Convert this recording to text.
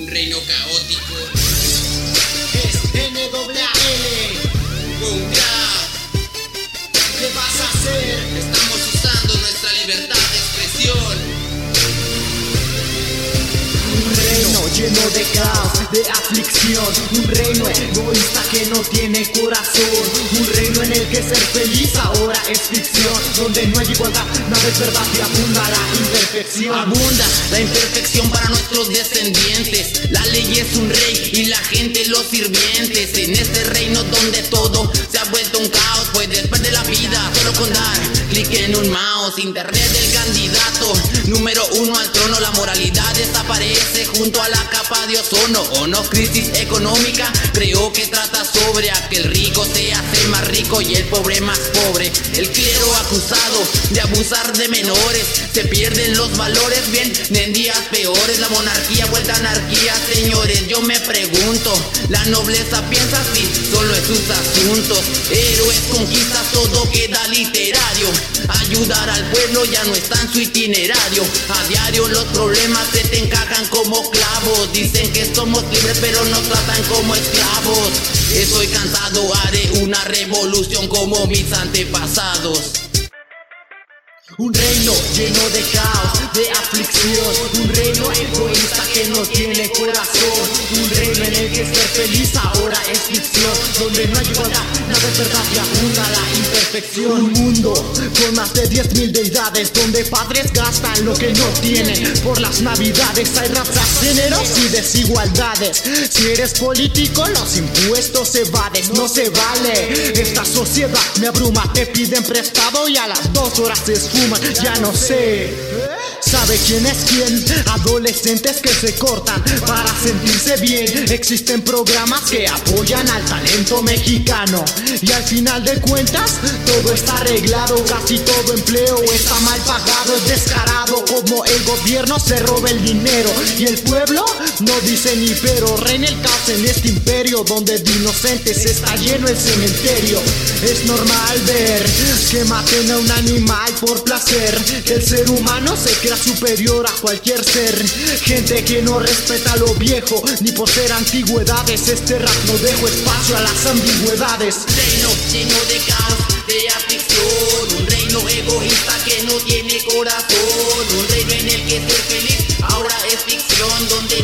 un reino caótico. Es NWL. Ya. ¿Qué vas a hacer? Estamos usando nuestra libertad de expresión. Un reino lleno de caos, de aflicción Un reino egoísta que no tiene corazón Un reino en el que ser feliz ahora es ficción Donde no hay igualdad, nada es verdad y abunda la imperfección Abunda la imperfección para nuestros descendientes. La ley es un rey y la gente los sirvientes. En este reino donde todo se ha vuelto un caos, puedes perder la vida solo con dar clic en un mouse. Internet del candidato número uno al trono. La moralidad desaparece junto a la capa de ozono. O no crisis económica, creo que trata sobre a que el rico se hace más y el pobre más pobre. El clero acusado de abusar de menores, se pierden los valores bien en días peores. La monarquía vuelta anarquía, señores. Yo me pregunto, la nobleza piensa así, solo es sus asuntos. Héroes conquistas, todo queda literario. Ayudar al pueblo ya no está en su itinerario. A diario los problemas se te encajan como clavos. Dicen que somos libres, pero nos tratan como esclavos. Estoy cansado, haré una revolución como mis antepasados. Un reino lleno de caos, de aflicción Un reino egoísta que no tiene corazón Un reino en el que ser feliz ahora es ficción Donde no hay igualdad, nada es verdad y la imperfección. Un mundo con más de 10.000 deidades Donde padres gastan lo que no tienen. Por las navidades hay razas, géneros y desigualdades. Si eres político los impuestos evades No se vale, esta sociedad me abruma Te piden prestado y a las dos horas se esfuma. Ya no sé. ¿Sabe quién es quién? Adolescentes que se cortan para sentirse bien. Existen programas que apoyan al talento mexicano. Y al final de cuentas, todo está arreglado. Casi todo empleo está mal pagado. Es descarado como el gobierno se roba el dinero. Y el pueblo no dice ni pero. Reina el caos en este imperio donde de inocentes está lleno el cementerio. Es normal ver que maten a un animal por placer. El ser humano se crea superior a cualquier ser. Gente que no respeta lo viejo, ni por antigüedades. Este rap no dejo espacio a las ambigüedades. reino lleno de caos, de aflicción, un reino egoísta que no tiene corazón, salón donde